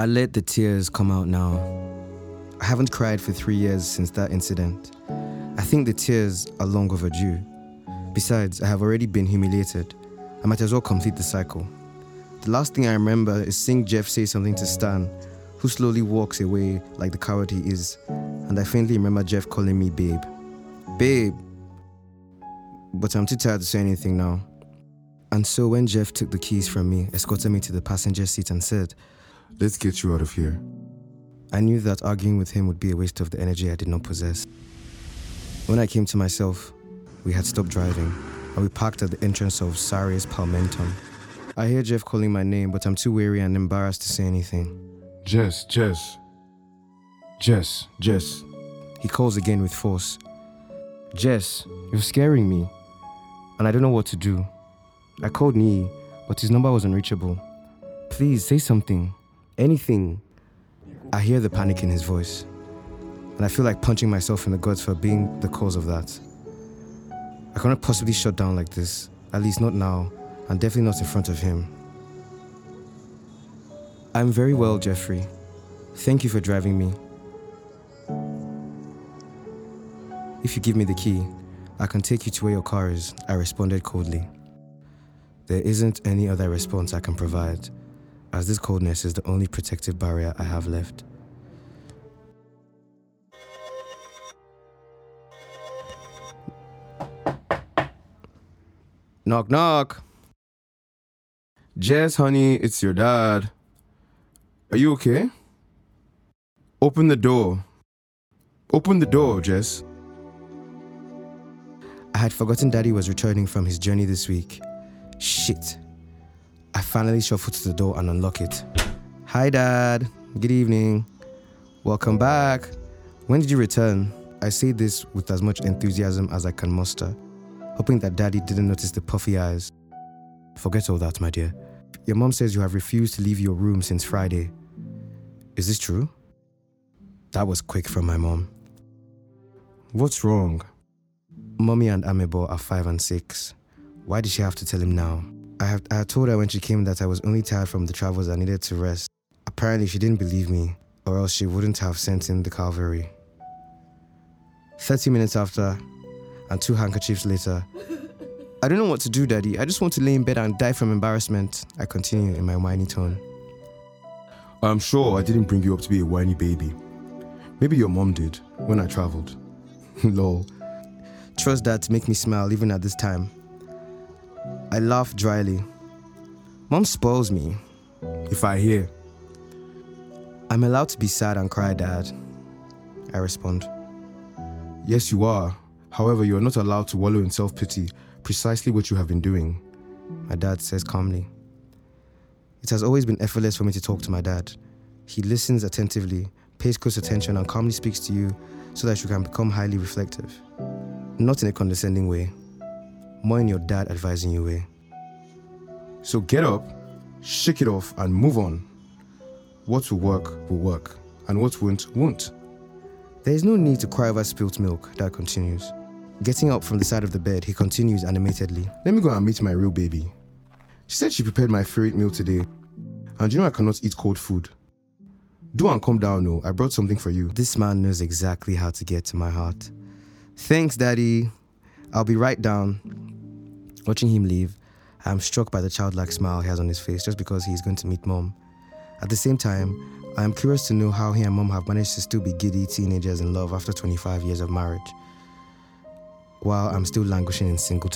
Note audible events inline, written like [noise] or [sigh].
I let the tears come out now. I haven't cried for three years since that incident. I think the tears are long overdue. Besides, I have already been humiliated. I might as well complete the cycle. The last thing I remember is seeing Jeff say something to Stan, who slowly walks away like the coward he is, and I faintly remember Jeff calling me babe. Babe! But I'm too tired to say anything now. And so when Jeff took the keys from me, escorted me to the passenger seat, and said, Let's get you out of here. I knew that arguing with him would be a waste of the energy I did not possess. When I came to myself, we had stopped driving, and we parked at the entrance of Sari's Palmentum. I hear Jeff calling my name, but I'm too weary and embarrassed to say anything. Jess, Jess. Jess, Jess. He calls again with force. Jess, you're scaring me, and I don't know what to do. I called Nee, but his number was unreachable. Please say something, anything. I hear the panic in his voice, and I feel like punching myself in the guts for being the cause of that. I cannot possibly shut down like this, at least not now, and definitely not in front of him. I'm very well, Jeffrey. Thank you for driving me. If you give me the key, I can take you to where your car is, I responded coldly. There isn't any other response I can provide, as this coldness is the only protective barrier I have left. Knock, knock. Jess, honey, it's your dad. Are you okay? Open the door. Open the door, Jess. I had forgotten Daddy was returning from his journey this week. Shit. Finally shuffle to the door and unlock it. Hi, Dad. Good evening. Welcome back. When did you return? I say this with as much enthusiasm as I can muster, hoping that Daddy didn't notice the puffy eyes. Forget all that, my dear. Your mom says you have refused to leave your room since Friday. Is this true? That was quick from my mom. What's wrong? Mommy and Amebo are five and six. Why did she have to tell him now? I, have, I had told her when she came that I was only tired from the travels I needed to rest. Apparently, she didn't believe me, or else she wouldn't have sent in the cavalry. 30 minutes after, and two handkerchiefs later, I don't know what to do, Daddy. I just want to lay in bed and die from embarrassment. I continue in my whiny tone. I'm sure I didn't bring you up to be a whiny baby. Maybe your mom did when I traveled. [laughs] Lol. Trust that to make me smile even at this time. I laugh dryly. Mom spoils me. If I hear, I'm allowed to be sad and cry, Dad. I respond. yes, you are. However, you are not allowed to wallow in self pity, precisely what you have been doing. My dad says calmly. It has always been effortless for me to talk to my dad. He listens attentively, pays close attention, and calmly speaks to you so that you can become highly reflective. Not in a condescending way, more in your dad advising you way. So get up, shake it off, and move on. What will work will work, and what won't, won't. There is no need to cry over spilt milk, Dad continues. Getting up from the side of the bed, he continues animatedly. Let me go and meet my real baby. She said she prepared my favorite meal today. And you know I cannot eat cold food. Do and calm down, no. I brought something for you. This man knows exactly how to get to my heart. Thanks, Daddy. I'll be right down. Watching him leave, I am struck by the childlike smile he has on his face just because he is going to meet mom. At the same time, I am curious to know how he and mom have managed to still be giddy teenagers in love after 25 years of marriage, while I'm still languishing in single